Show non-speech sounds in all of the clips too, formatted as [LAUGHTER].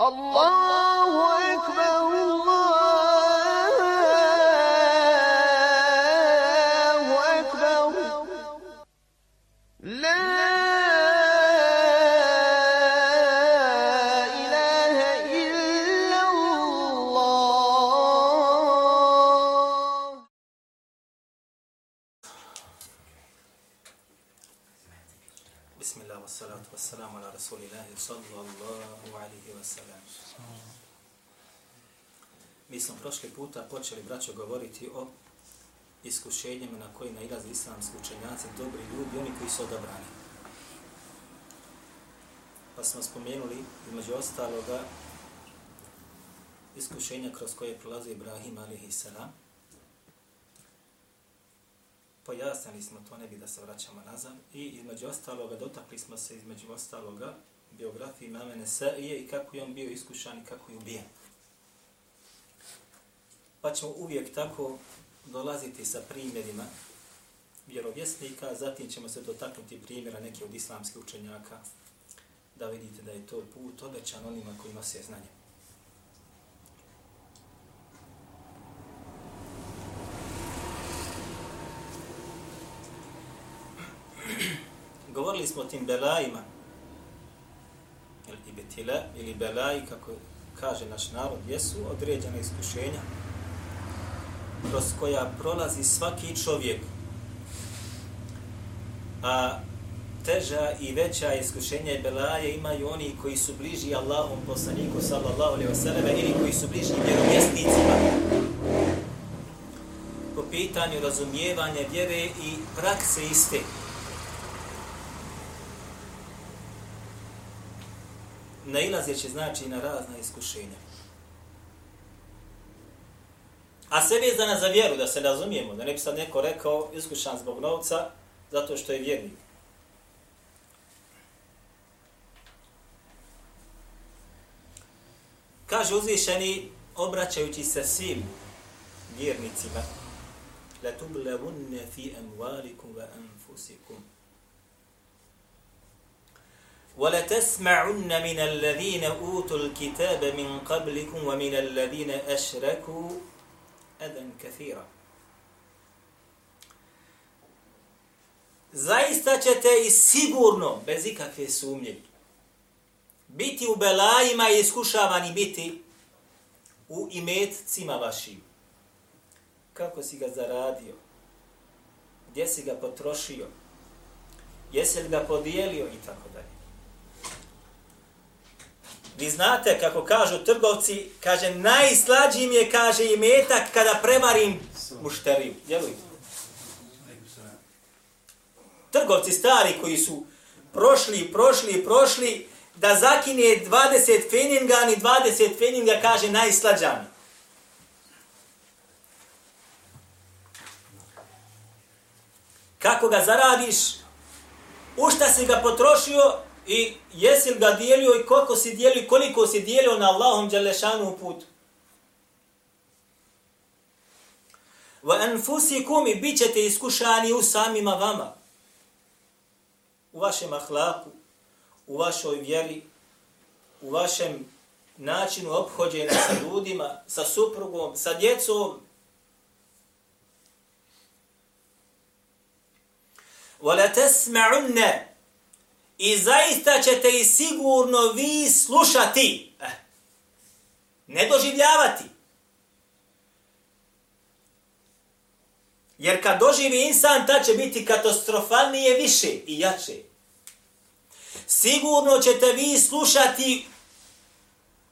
الله أكبر الله počeli, braćo, govoriti o iskušenjima na koji nailaze islamski učenjaci, dobri ljudi, oni koji su odabrani. Pa smo spomenuli, između ostaloga, iskušenja kroz koje prolazi Ibrahim a.s. Pojasnili smo to, ne bi da se vraćamo nazad. I između ostaloga, dotakli smo se između ostaloga biografiji Mamene Nesaije i kako je on bio iskušan i kako je ubijen pa ćemo uvijek tako dolaziti sa primjerima vjerovjesnika, zatim ćemo se dotaknuti primjera neke od islamskih učenjaka, da vidite da je to put obećan onima koji nose znanje. Govorili smo o tim belajima, ili betila, ili belaji, kako kaže naš narod, jesu određene iskušenja, kroz koja prolazi svaki čovjek, a teža i veća iskušenja i belaje imaju oni koji su bliži Allahom poslaniku sallallahu alaihi wasallam ili koji su bliži vjerovjesnicima po pitanju razumijevanja vjere i prakse iste. Nailazeći znači na razna iskušenja. A sve vezana za vjeru, da se razumijemo, da ne bi sad neko rekao iskušan zbog novca, zato što je vjernik. Kaže uzvišeni, obraćajući se svim vjernicima, la tublevunne fi emvalikum wa anfusikum. وَلَتَسْمَعُنَّ مِنَ الَّذِينَ أُوتُوا الْكِتَابَ مِنْ قَبْلِكُمْ وَمِنَ الَّذِينَ أَشْرَكُوا eden kathira. Zaista ćete i sigurno, bez ikakve sumnje, biti u belajima i iskušavani biti u imetcima vašim. Kako si ga zaradio? Gdje si ga potrošio? Jesi li ga podijelio? I tako dalje. Vi znate kako kažu trgovci, kaže najslađi mi je, kaže i metak kada prevarim mušteriju. Djelujte. Trgovci stari koji su prošli, prošli, prošli, da zakine 20 feninga, ni 20 feninga kaže najslađa mi. Kako ga zaradiš? U šta si ga potrošio? I jesi li ga dijelio i koliko si dijelio koliko si dijelio na Allahom Đalešanu put. Va anfusikum i bit ćete iskušani u samima vama. U vašem ahlaku, u vašoj vjeri, u vašem načinu obhođenja sa ljudima, sa suprugom, sa djecom. Wa la tasma'unna I zaista ćete i sigurno vi slušati. Eh. Ne doživljavati. Jer kad doživi insan, ta će biti katastrofalnije više i jače. Sigurno ćete vi slušati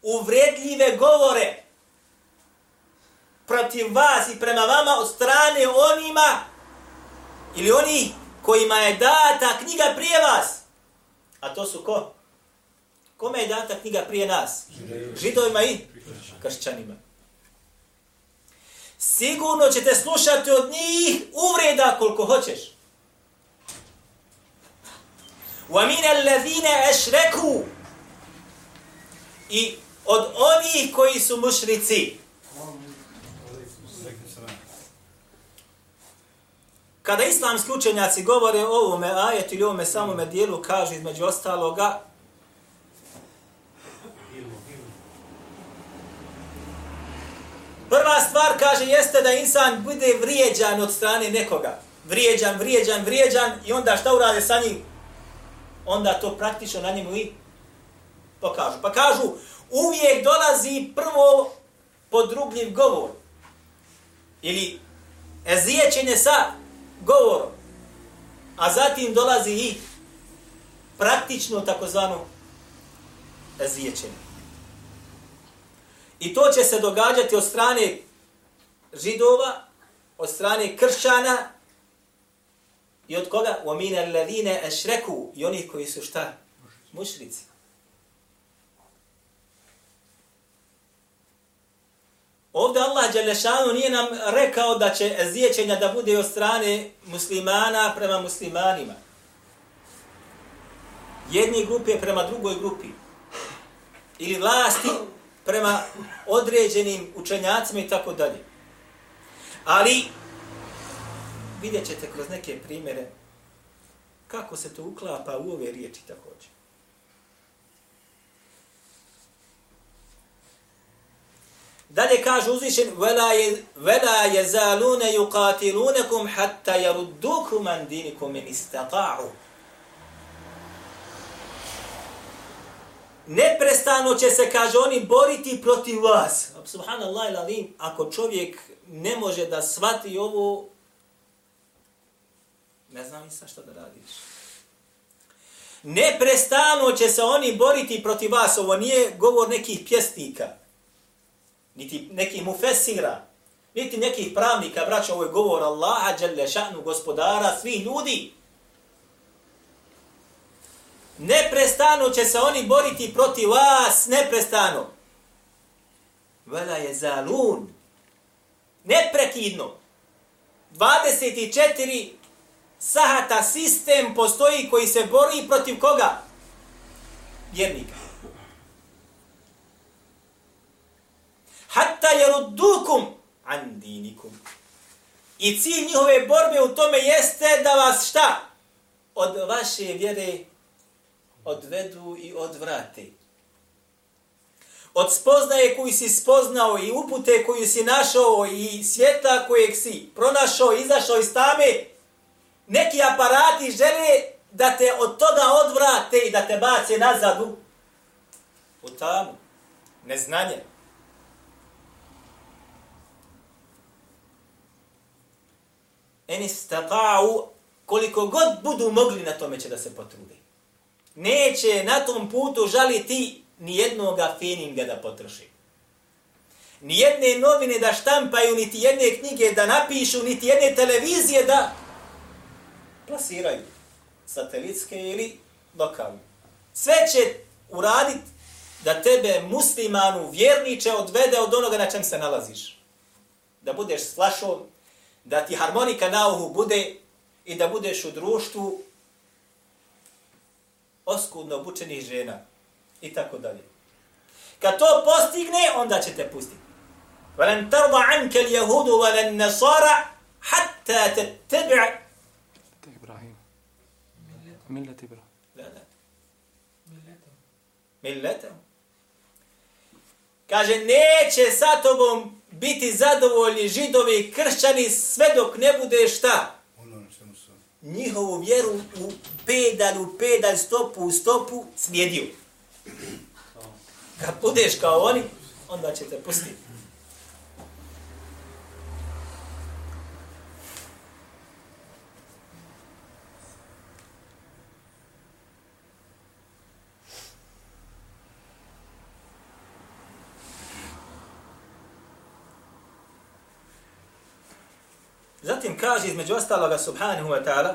uvredljive govore protiv vas i prema vama od strane onima ili oni kojima je data knjiga prije vas. A to su ko? Kome je data knjiga prije nas? Židovima i kršćanima. Sigurno ćete slušati od njih uvreda koliko hoćeš. وَمِنَ الَّذِينَ أَشْرَكُوا I od onih koji su mušrici. Kada islamski učenjaci govore o ovome ajetu ili ovome samome dijelu, kaže između ostaloga, Prva stvar, kaže, jeste da insan bude vrijeđan od strane nekoga. Vrijeđan, vrijeđan, vrijeđan i onda šta urade sa njim? Onda to praktično na njemu i pokažu. Pa kažu, uvijek dolazi prvo podrugljiv govor. Ili ezijećenje sa govorom. A zatim dolazi i praktično takozvano zvijećenje. I to će se događati od strane židova, od strane kršćana i od koga? U amine ladine ešreku i onih koji su šta? Mušrici. Ovdje Allah Đelešanu nije nam rekao da će eziječenja da bude od strane muslimana prema muslimanima. Jedni grupe prema drugoj grupi. Ili vlasti prema određenim učenjacima i tako dalje. Ali vidjet ćete kroz neke primjere kako se to uklapa u ove riječi također. Dalje kaže uzvišen, vela, je, vela jezalune yukatilunekum hatta jaruddukum an dinikum in istaqa'u. Neprestano će se, kaže, oni boriti protiv vas. Subhanallah il alim, ako čovjek ne može da svati ovo, ne znam sa šta da radiš. Neprestano će se oni boriti protiv vas. Ovo nije govor nekih pjesnika niti neki mufesira, niti nekih pravnika, braća, ovo je govor Allaha, šanu, gospodara, svih ljudi. Neprestano će se oni boriti protiv vas, neprestano. Vela je zalun. Neprekidno. 24 sahata sistem postoji koji se bori protiv koga? Vjernika. Hatta yaruddukum an dinikum. I cilj njihove borbe u tome jeste da vas šta? Od vaše vjere odvedu i odvrate. Od spoznaje koju si spoznao i upute koju si našao i svijeta kojeg si pronašao, izašao iz tame, neki aparati žele da te od toga odvrate i da te bace nazad u, u tamu. Neznanje. En istata'u, koliko god budu mogli na tome će da se potrude neće na tom putu žaliti ni jednog feninga da potroši. Ni jedne novine da štampaju, niti jedne knjige da napišu, niti jedne televizije da plasiraju. Satelitske ili lokalne. Sve će uraditi da tebe muslimanu vjerniče odvede od onoga na čem se nalaziš. Da budeš slašom, da ti harmonika na uhu bude i da budeš u društvu oskudno obučenih žena i tako dalje. Kad to postigne, onda će te pustiti. وَلَنْ تَرْضَ عَنْكَ الْيَهُودُ وَلَنْ نَصَارَ حَتَّى تَتَّبِعَ إبراهيم ملة إبراهيم لا لا ملته Kaže, neće sa tobom biti zadovoljni židovi i kršćani sve dok ne bude šta? njihovu vjeru u pedal, u pedal, stopu, u stopu, slijedio. Kad budeš kao oni, onda će te pustiti. Zatim kaže između ostaloga subhanahu wa ta'ala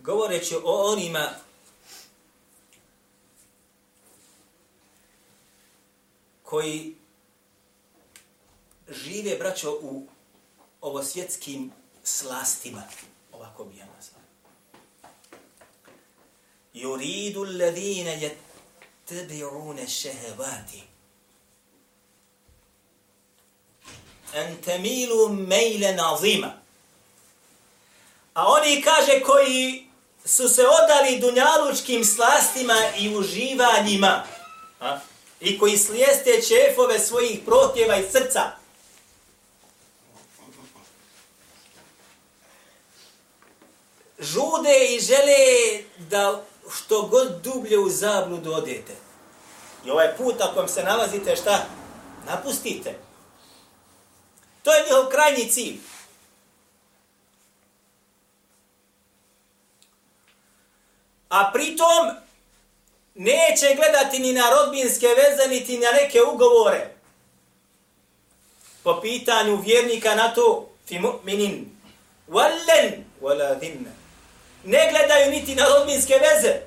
govoreći o onima koji žive, braćo, u ovosvjetskim slastima, ovako bi ja nazvao. Yuridu alladhina yattabi'una shahawati en temilu mejle nazima. A oni kaže koji su se odali dunjalučkim slastima i uživanjima. A? I koji slijeste čefove svojih protjeva i srca. Žude i žele da što god dublje u zabludu odete. I ovaj put ako vam se nalazite, šta? Napustite. To je njihov krajnji cilj. A pritom neće gledati ni na rodbinske veze, niti na neke ugovore. Po pitanju vjernika na to, fi mu'minin, wallen, wala dinna. Ne gledaju niti na rodbinske veze,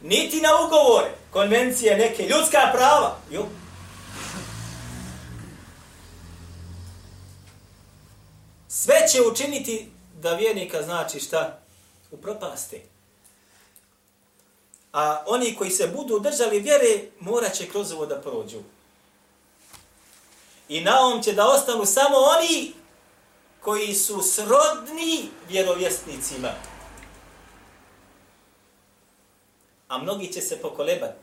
niti na ugovore, konvencije neke, ljudska prava. Jo. Sve će učiniti da vjernika znači šta? U propasti. A oni koji se budu držali vjere, morat će kroz ovo da prođu. I na ovom će da ostanu samo oni koji su srodni vjerovjesnicima. A mnogi će se pokolebati.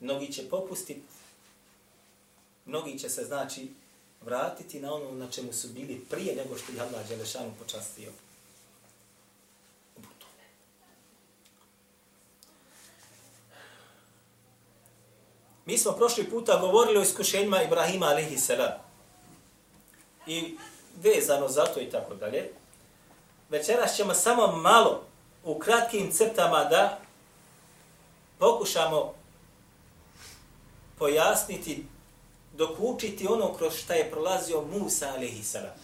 Mnogi će popustiti. Mnogi će se, znači, vratiti na ono na čemu su bili prije nego što ih Allah Đelešanu počastio. Mi smo prošli puta govorili o iskušenjima Ibrahima alaihi salam. I vezano za to i tako dalje. Večeras ćemo samo malo u kratkim crtama da pokušamo pojasniti, dokučiti ono kroz šta je prolazio Musa alaihi salam.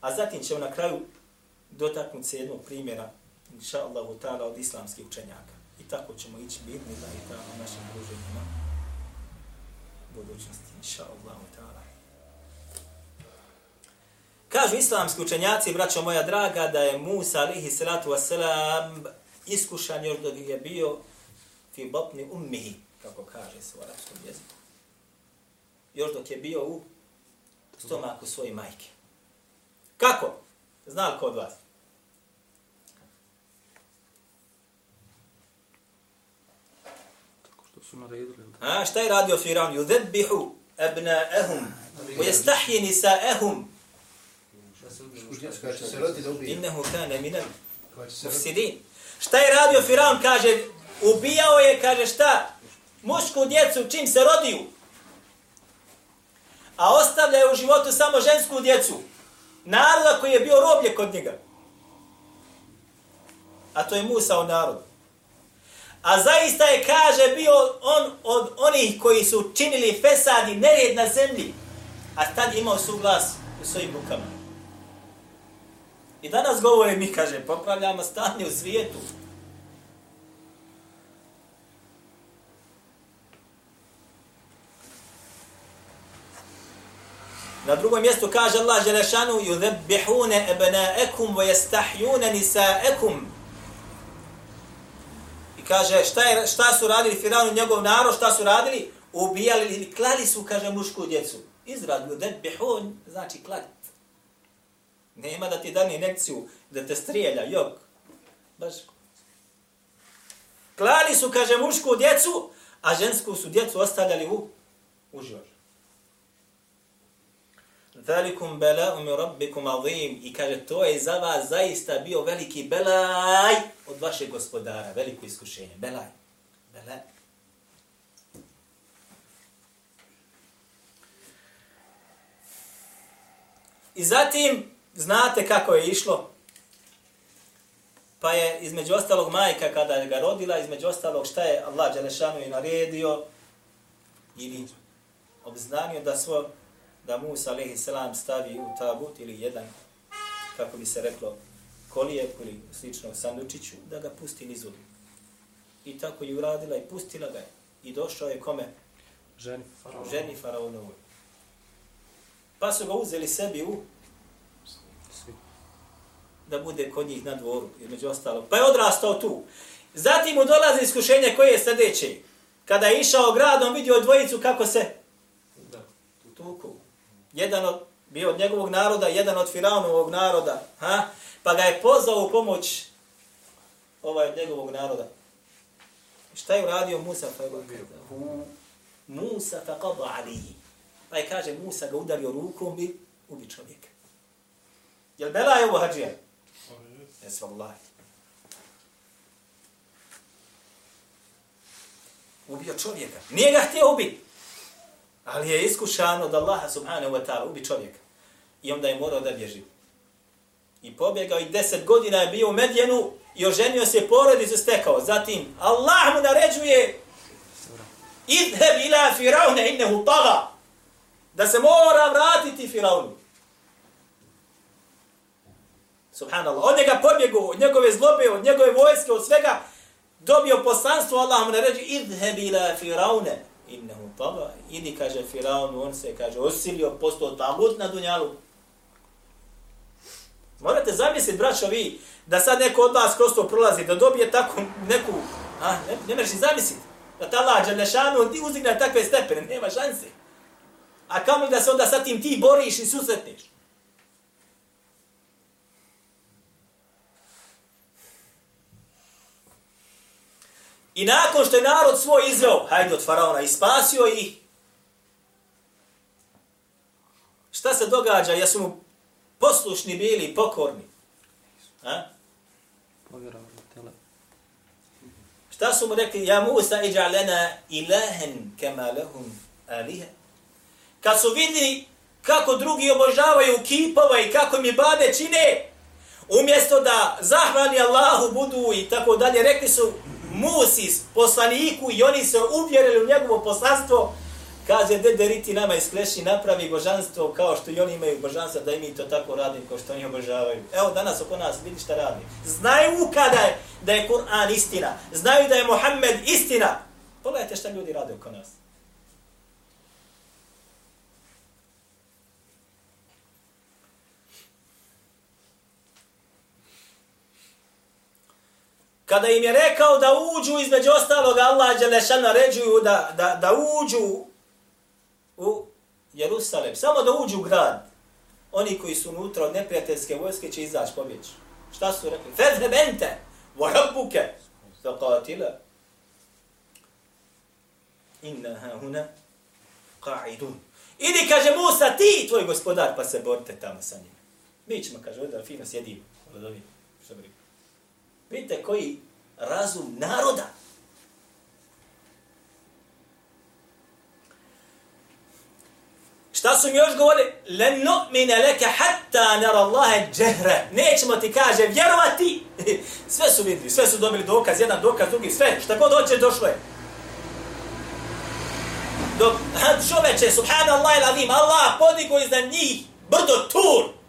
A zatim ćemo na kraju dotaknuti se jednog primjera, inša Allahu ta'ala, od islamskih učenjaka. I tako ćemo ići bitni da i ta na našim druženjima budućnosti, inša taala. Kažu islamski učenjaci, braćo moja draga, da je Musa alihi salatu wasalam iskušan još dok je bio fi batni ummihi, kako kaže se u arapskom jeziku. Još dok je bio u stomaku svoje majke. Kako? Zna li ko od vas? su naredili. A šta je radio Firavn? Yudhbihu abna'ahum wa yastahyi nisa'ahum. Innahu kana min al-mufsidin. Šta je radio Firavn? Kaže, ubijao je, kaže šta? Mušku djecu čim se rodiju. A ostavljaju u životu samo žensku djecu. Naroda koji je bio roblje kod njega. A to je Musa u narodu. A zaista je, kaže, bio on od onih koji su činili fesad i nered na zemlji. A tad imao suglas u svojim rukama. I danas govore mi, kaže, popravljamo stanje u svijetu. Na drugom mjestu kaže Allah Želešanu يُذَبِّحُونَ أَبْنَاءَكُمْ وَيَسْتَحْيُونَ نِسَاءَكُمْ kaže, šta, je, šta su radili Firaun i njegov narod, šta su radili? Ubijali ili klali su, kaže, mušku djecu. Izrad, da bihun, znači klat. Nema da ti dani nekciju, da te strijelja, jok. Baš. Klali su, kaže, mušku djecu, a žensku su djecu ostavljali u, u žor. Zalikum bela mi rabbikum azim. I kaže, to je za vas zaista bio veliki belaj od vašeg gospodara. Veliko iskušenje. Belaj. Belaj. I zatim, znate kako je išlo? Pa je između ostalog majka kada je ga rodila, između ostalog šta je Allah Đelešanu i naredio ili obznanio da svoj da Musa alaihi salam stavi u tabut ili jedan, kako bi se reklo, kolijep ili slično sandučiću, da ga pusti niz vodu. I tako je uradila i pustila ga I došao je kome? Ženi faraonovu. Ženi faraonovu. Pa su ga uzeli sebi u da bude kod njih na dvoru, između ostalo. Pa je odrastao tu. Zatim mu dolaze iskušenje koje je sljedeće. Kada je išao gradom, vidio dvojicu kako se jedan od, bio od njegovog naroda, jedan od Firaunovog naroda, ha? Pa ga je pozvao u pomoć ovaj od njegovog naroda. Šta je uradio Musa? Pa je Musa faqada alihi. Pa je kaže Musa ga udario rukom i ubi čovjeka. Jel bela je ovo hađija? Jes vallahi. Ubio čovjeka. Nije ga htio ubiti. Ali je iskušan od Allaha subhanahu wa ta'ala, ubi čovjeka. I onda je morao da bježi. I pobjegao i deset godina je bio u Medjenu i oženio se porodicu stekao. Zatim Allah mu naređuje idheb ila firaune innehu taga. Da se mora vratiti firaunu. Subhanallah. Od njega pobjegu, od njegove zlobe, od njegove vojske, od svega dobio poslanstvo, Allah mu naređuje idheb ila firaune innehu taga. Idi, kaže Firaun, on se, kaže, osilio, postao tagut na dunjalu. Morate zamisliti, braćo, vi, da sad neko od vas kroz to prolazi, da dobije takvu neku, a, ne, ne možeš zamisliti, da ta lađa nešanu uzigne takve stepene, nema šanse. A kamo da se onda sa tim ti boriš i susretneš? I nakon što je narod svoj izveo, hajde od faraona, i spasio ih, šta se događa? Jesu mu poslušni bili, i pokorni. Ha? Šta su mu rekli? Ja Musa iđa lena ilahen kema lehum alihe. Kad su vidjeli kako drugi obožavaju kipova i kako mi bade čine, umjesto da zahvali Allahu budu i tako dalje, rekli su Musis, poslaniku i oni se uvjerili u njegovo poslanstvo, Kaže, dede riti nama iskleši, napravi božanstvo kao što i oni imaju božanstvo, da i mi to tako radimo kao što oni obožavaju. Evo danas oko nas, vidi šta radi. Znaju kada je da je Kur'an istina. Znaju da je Muhammed istina. Pogledajte šta ljudi rade oko nas. Kada im je rekao da uđu između ostalog, Allah Đelešan naređuju da, da, da uđu u Jerusalem, samo da uđu u grad, oni koji su unutra od neprijateljske vojske će izaći pobjeći. Šta su rekli? Fezhebente, vorabuke, faqatila. Inna ha huna qa'idun. Idi, kaže Musa, ti tvoj gospodar, pa se borite tamo sa njim. Mi ćemo, kaže, ovdje fino sjedimo. Vidite koji razum naroda, Šta su mi još govorili? Len nu'mine leke hatta nara Allahe džehre. Nećemo ti kaže vjerovati. [LAUGHS] sve su vidjeli, sve su dobili dokaz, jedan dokaz, drugi, sve. Šta god hoće, došlo je. Dok [LAUGHS] čoveče, subhanallah il Allah podigo iznad njih brdo tur.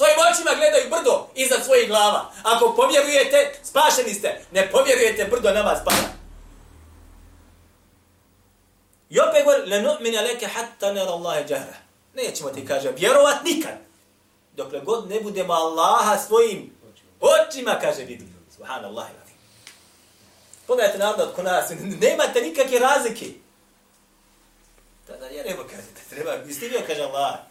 Svojim očima gledaju brdo iza svojih glava. Ako povjerujete, spašeni ste. Ne povjerujete, brdo na vas pada. I opet govori, le nu'mine leke hatta nera Allahe džahra. Nećemo ti, kaže, vjerovat nikad. Dokle god ne budemo Allaha svojim očima, kaže, vidi. Subhanallah. Pogledajte narod od nas, [LAUGHS] nemate nikakve razlike. Tada je nebo, kaže, [LAUGHS] treba, istivio, kaže Allah.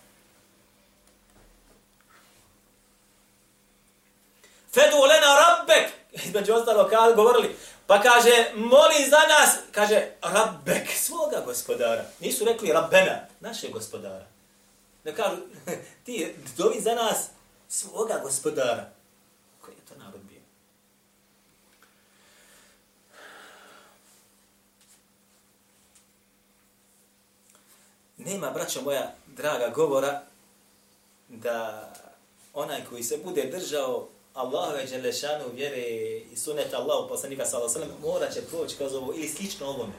Fedu lena rabbek, [LAUGHS] između ostalo govorili, Pa kaže, moli za nas, kaže, Rabbek, svoga gospodara. Nisu rekli Rabbena, naše gospodara. Ne kažu, [LAUGHS] ti dovi za nas svoga gospodara. Koji je to narod bio? Nema, braćo moja, draga govora, da onaj koji se bude držao Allahove Đelešanu vjere i suneta Allahu poslanika sallallahu alejhi ve sellem mora će proći kroz ovo ili slično ovome.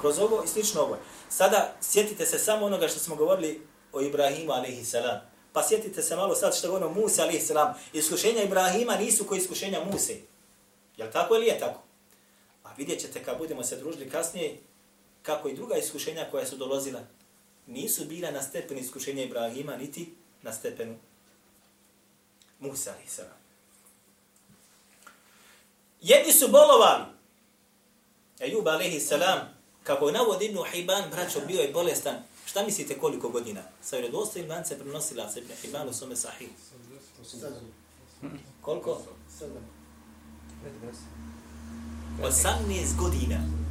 Kroz ovo i slično ovo. Sada sjetite se samo onoga što smo govorili o Ibrahimu alejhi selam. Pa sjetite se malo sad što govorimo Musa alejhi selam. Iskušenja Ibrahima nisu kao iskušenja Muse. Je tako ili je tako? A vidjet ćete kad budemo se družili kasnije kako i druga iskušenja koja su dolazila nisu bila na stepenu iskušenja Ibrahima niti na stepenu Musa a.s. Jedni su bolovali. Ejub a.s. Kako je navod Ibnu Hibban, braćo, bio je bolestan Šta mislite koliko godina? Sa vjerodostojnim lance prenosila se Ibn Hibban u svome sahih. Koliko? 18 godina.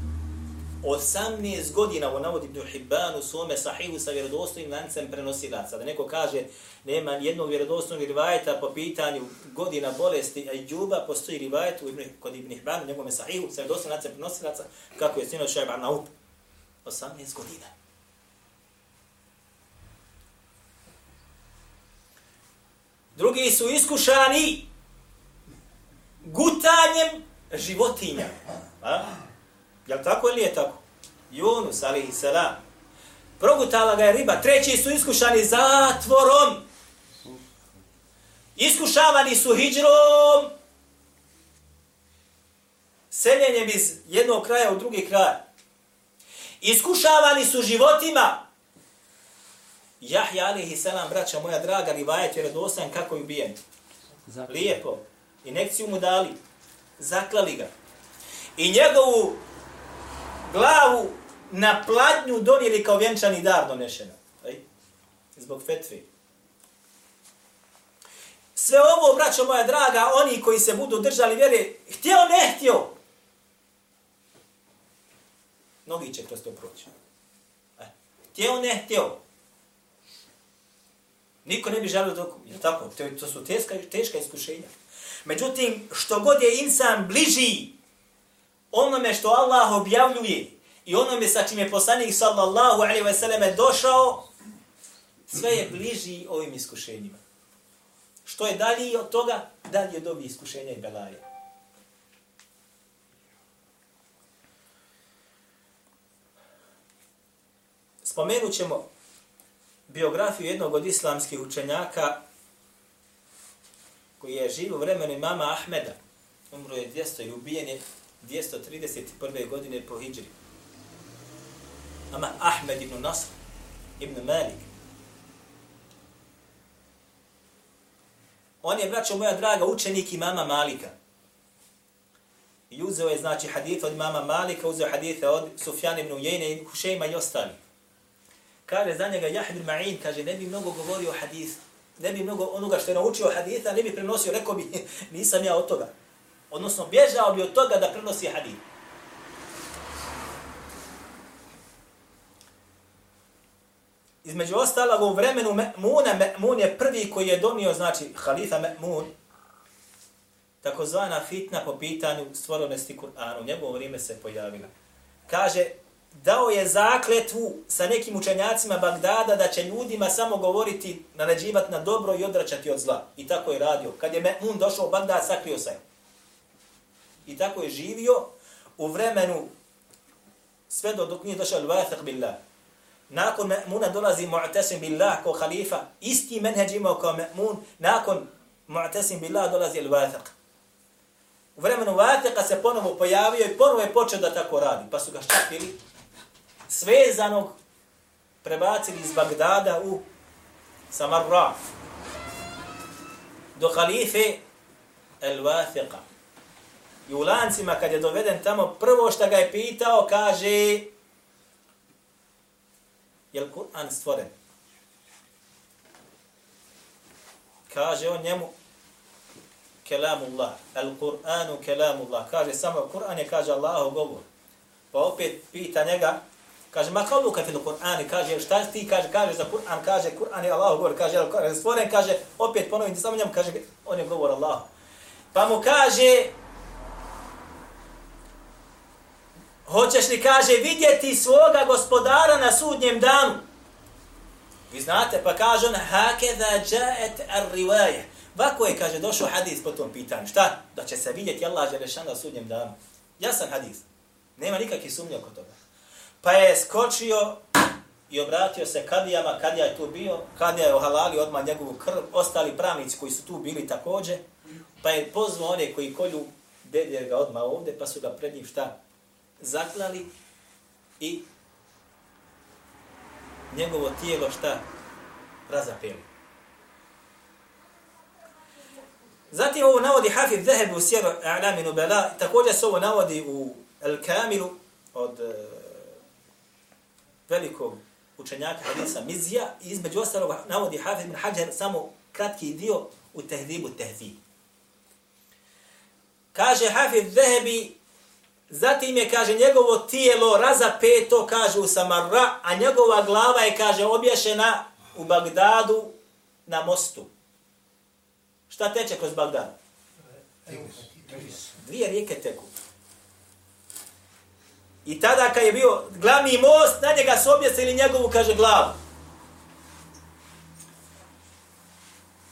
18 godina ovo navodi Ibn Hibban u svome sahihu sa vjerodostojnim lancem prenosilaca. Da neko kaže nema jednog vjerodostojnog rivajeta po pitanju godina bolesti a postoji rivajet u Ibn, kod Ibn Hibban u njegovome sahihu sa vjerodostojnim lancem prenosilaca kako je sinoć Šajb Arnaut. 18 godina. Drugi su iskušani gutanjem životinja. A? Jel tako ili je tako? Yunus, alihi salam. Progutala ga je riba. Treći su iskušani zatvorom. Iskušavani su hijđrom. Seljenjem iz jednog kraja u drugi kraj. Iskušavani su životima. Jahja, alihi salam, braća moja draga, rivajet je redosan kako je ubijen. Lijepo. Inekciju mu dali. Zaklali ga. I njegovu glavu na pladnju donijeli kao vjenčani dar donešeno. Aj? Zbog fetve. Sve ovo, braćo moja draga, oni koji se budu držali vjere, htio, ne htio. Mnogi će kroz to proći. Aj? Htio, ne htio. Niko ne bi želio dok... Je tako? To su teška, teška iskušenja. Međutim, što god je insan bliži onome što Allah objavljuje i onome sa čim je poslanik sallallahu alaihi ve selleme došao, sve je bliži ovim iskušenjima. Što je dalje od toga, dalje od ovih iskušenja i belaje. Spomenut ćemo biografiju jednog od islamskih učenjaka koji je živ u vremenu imama Ahmeda. Umro je 200 i ubijen je 231. godine po Hidžri. Ama Ahmed ibn Nasr ibn Malik. On je, braćo moja draga, učenik imama Malika. I uzeo je, znači, hadith od imama Malika, uzeo hadithe od Sufjan ibn Ujene i Hušejma i ostali. Kaže za njega Jahid Ma'in, kaže, ne bi mnogo govorio o hadithu ne bi mnogo onoga što je naučio haditha, ne bi prenosio, rekao bi, [LAUGHS] nisam ja od toga. Odnosno, bježao bi od toga da prenosi hadith. Između ostalog, u vremenu Me'muna, Me'mun je prvi koji je donio, znači, halifa Me'mun, takozvana fitna po pitanju stvorenosti Kur'ana. U njegovom vrijeme se pojavila. Kaže, dao je zakletvu sa nekim učenjacima Bagdada da će ljudima samo govoriti, naređivati na dobro i odračati od zla. I tako je radio. Kad je Me'mun došao u Bagdad, sakrio se. I tako je živio u vremenu sve do dok nije došao al-Wathiq billah. Nakon Ma'muna dolazi Mu'tasim billah ko halifa. Isti menheđ imao kao Ma'mun, Nakon Mu'tasim billah dolazi al-Wathiq. U vremenu Wathiqa se ponovo pojavio i ponovo je počeo da tako radi. Pa su ga štapili, svezanog prebacili iz Bagdada u Samarra do halife al-Wathiqa. I u lancima kad je doveden tamo, prvo što ga je pitao, kaže je li Kur'an stvoren? Kaže on njemu kelamullah, al-Kur'anu kelamullah. Kaže samo Kur'an je, kaže Allahu govor. Pa opet pita njega, Kaže, ma kao luka fil Kur'an, kaže, šta ti kaže, kaže za Kur'an, kaže, Kur'an je Allah govor, kaže, je stvoren, kaže, opet ponovim ti samo njemu, kaže, on je govor Allah. Pa mu kaže, hoćeš li, kaže, vidjeti svoga gospodara na sudnjem danu? Vi znate, pa kaže on, hakeza jaet ar rivaje. Vako je, kaže, došao hadis po tom pitanju. Šta? Da će se vidjeti Allah Đelešan na sudnjem danu. Jasan hadis. Nema nikakvih sumnje oko toga. Pa je skočio i obratio se kadijama, kadija je tu bio, kadija je ohalali odmah njegovu krv, ostali pravnici koji su tu bili također, pa je pozvao one koji kolju dedje ga odmah ovde, pa su ga pred njim šta? Zaklali i njegovo tijelo šta? Razapeli. Zatim ovo navodi Hafid Zahebi u Sjeru A'laminu Bela, također se ovo navodi u El Kamilu od e, velikog učenjaka hadisa Mizija i između ostalog navodi Hafiz ibn Hajar samo kratki dio u tehdibu tehdib. Kaže Hafiz Zahebi zatim je, kaže, njegovo tijelo razapeto, kaže, u Samarra, a njegova glava je, kaže, obješena u Bagdadu na mostu. Šta teče kroz Bagdad? Dvije rijeke teku. I tada kad je bio glavni most, na njega su objesili njegovu, kaže, glavu.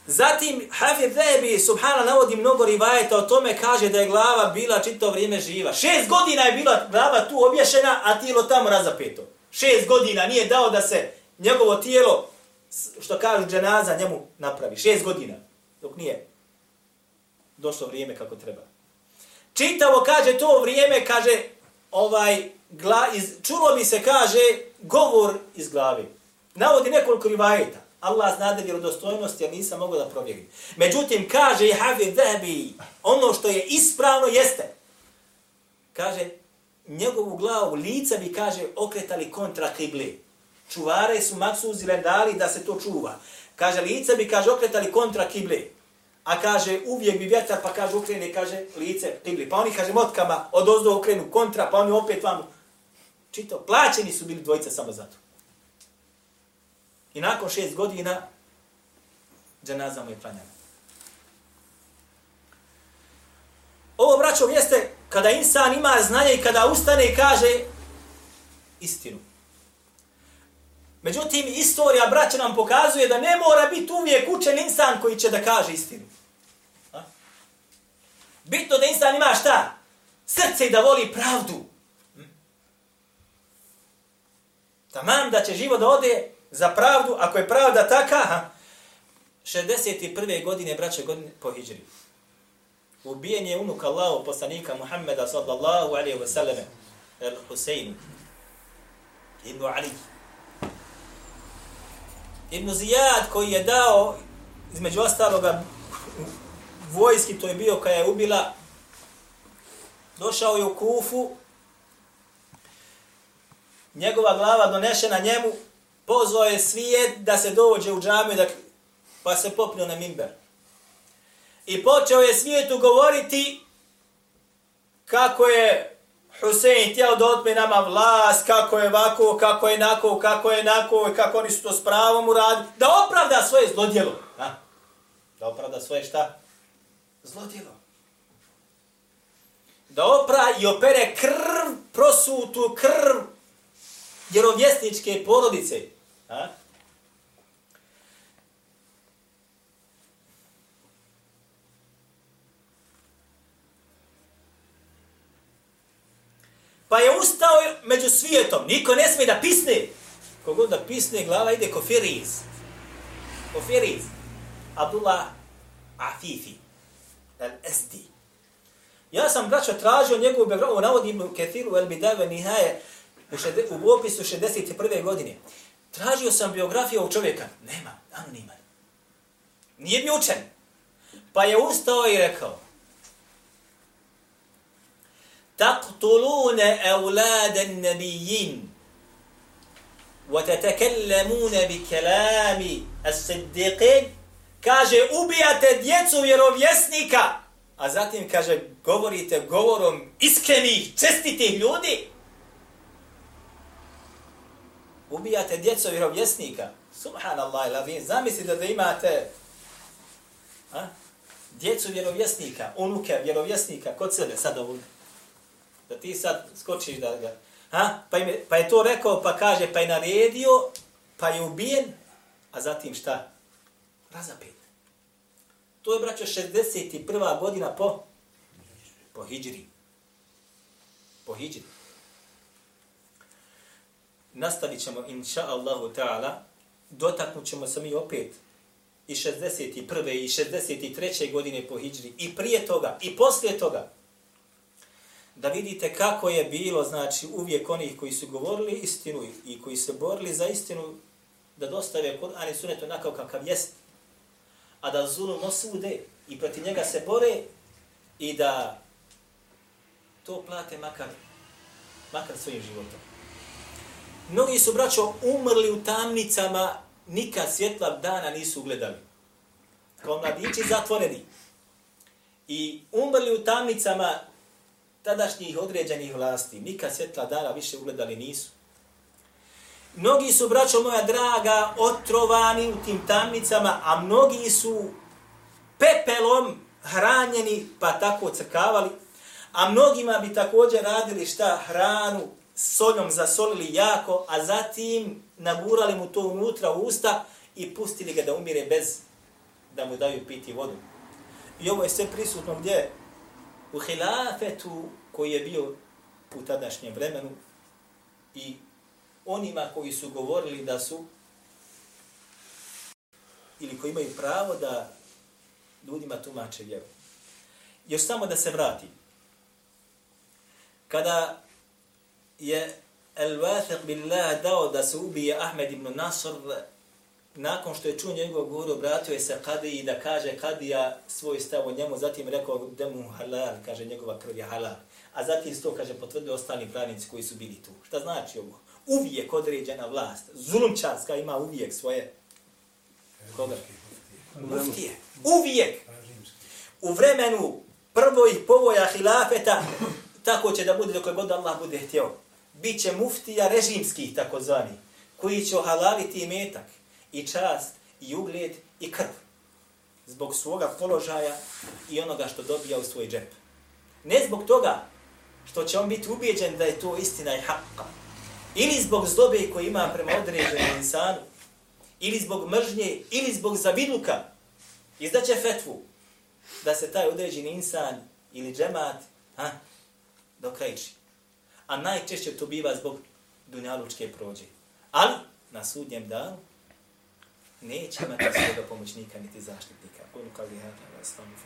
Zatim, Hafid Zehebi, subhana, navodi mnogo rivajeta o tome, kaže da je glava bila čito vrijeme živa. Šest godina je bila glava tu obješena, a tijelo tamo razapeto. Šest godina nije dao da se njegovo tijelo, što kažu dženaza, njemu napravi. Šest godina, dok nije došlo vrijeme kako treba. Čitavo kaže to vrijeme, kaže, ovaj, gla, iz, čulo mi se, kaže, govor iz glave. Navodi nekoliko rivajeta. Allah zna da vjerodostojnost, ja nisam mogao da provjerim. Međutim, kaže i Hafid Zahabi, ono što je ispravno jeste. Kaže, njegovu glavu, lica bi, kaže, okretali kontra kibli. Čuvare su maksuzi dali da se to čuva. Kaže, lica bi, kaže, okretali kontra kibli. A kaže, uvijek bi vjetar, pa kaže, okrene, kaže, lice kibli. Pa oni, kaže, motkama od ozdo okrenu kontra, pa oni opet vam čito. Plaćeni su bili dvojica samo za to. I nakon šest godina dženaza mu je klanjana. Ovo, braćo, jeste kada insan ima znanje i kada ustane i kaže istinu. Međutim, istorija braća nam pokazuje da ne mora biti uvijek učen insan koji će da kaže istinu. A? Bitno da insan ima šta? Srce i da voli pravdu. Hm? Tamam da će živo da ode za pravdu, ako je pravda taka, 61. godine, braće, godine po hijđri. Ubijen je unuk Allahu, poslanika Muhammeda, sallallahu alaihi wa sallam, Husein, ibn Ali. Ibn Zijad, koji je dao, između ostaloga, vojski, to je bio kada je ubila, došao je u Kufu, njegova glava donešena njemu, pozvao je svijet da se dođe u džamiju, da, pa se popnio na mimber. I počeo je svijetu govoriti kako je Husein htjeo da otme nama vlast, kako je ovako, kako je nako, kako je nako, kako oni su to s pravom uradili, da opravda svoje zlodjelo. Ha? Da opravda svoje šta? Zlodjelo. Da opra i opere krv, prosutu krv vjerovjesničke porodice. Ha? Pa je ustao među svijetom. Niko ne smije da pisne. Kogod da pisne, glava ide ko Firiz. Ko Firiz. Abdullah Afifi. Al-Esdi. Ja sam, braćo, tražio njegovu biografiju, navodim u Kethiru El Bidave Nihaje, u, šede, u opisu 61. godine. Tražio sam biografiju ovog čovjeka. Nema, anoniman. Nije mi učen. Pa je ustao i rekao. Taqtulune evlade nabijin. وتتكلمون بكلام الصديقين kaže ubijate djecu vjerovjesnika a zatim kaže govorite govorom iskrenih čestitih ljudi ubijate djeco vjerovjesnika. Subhanallah, lavin, zamislite da imate a, djecu vjerovjesnika, unuke vjerovjesnika kod sebe sad ovdje. Da ti sad skočiš da ga... Ha? Pa, im, pa je to rekao, pa kaže, pa je naredio, pa je ubijen, a zatim šta? Razapet. To je, braćo, 61. godina po, po hijđri. Po hijđri nastavit ćemo, inša Allahu ta'ala, dotaknut ćemo se mi opet i 61. i 63. godine po hijđri, i prije toga, i poslije toga, da vidite kako je bilo, znači, uvijek onih koji su govorili istinu i koji se borili za istinu, da dostave Kur'an i sunet onako kakav jest, a da zulum osude i protiv njega se bore i da to plate makar, makar svojim životom. Mnogi su, braćo, umrli u tamnicama, nikad svjetla dana nisu ugledali. Kao mladići zatvoreni. I umrli u tamnicama tadašnjih određenih vlasti. Nikad svjetla dana više ugledali nisu. Mnogi su, braćo moja draga, otrovani u tim tamnicama, a mnogi su pepelom hranjeni, pa tako crkavali. A mnogima bi također radili šta hranu, soljom zasolili jako, a zatim nagurali mu to unutra u usta i pustili ga da umire bez da mu daju piti vodu. I ovo je sve prisutno gdje? U hilafetu koji je bio u tadašnjem vremenu i onima koji su govorili da su ili koji imaju pravo da ljudima tumače vjeru. Još samo da se vrati. Kada je El-Wathiq billah dao da se ubije Ahmed ibn Nasr, nakon što je čuo njegov govor, obratio je se Kadiji da kaže Kadija svoj stav o njemu, zatim rekao da mu halal, kaže njegova krv je halal. A zatim to, kaže, potvrdio ostali pravnici koji su bili tu. Šta znači ovo? Uvijek određena vlast, zulumčarska ima uvijek svoje... Koga? Muftije. Uvijek. U vremenu prvoj povoja hilafeta, tako će da bude dok god Allah bude htio. Biće muftija režimskih, takozvani, koji će ohalaliti i metak, i čast, i ugled, i krv. Zbog svoga položaja i onoga što dobija u svoj džep. Ne zbog toga što će on biti ubijeđen da je to istina i haqqa. Ili zbog zlobe koji ima prema određenom insanu, ili zbog mržnje, ili zbog zaviduka, izdaće fetvu da se taj određeni insan ili džemat ha, dokrajči. A najčešće to biva zbog dunjalučke prođe. Ali na sudnjem danu neće imati svoga pomoćnika niti zaštitnika. Ono kao li hada, wa astamu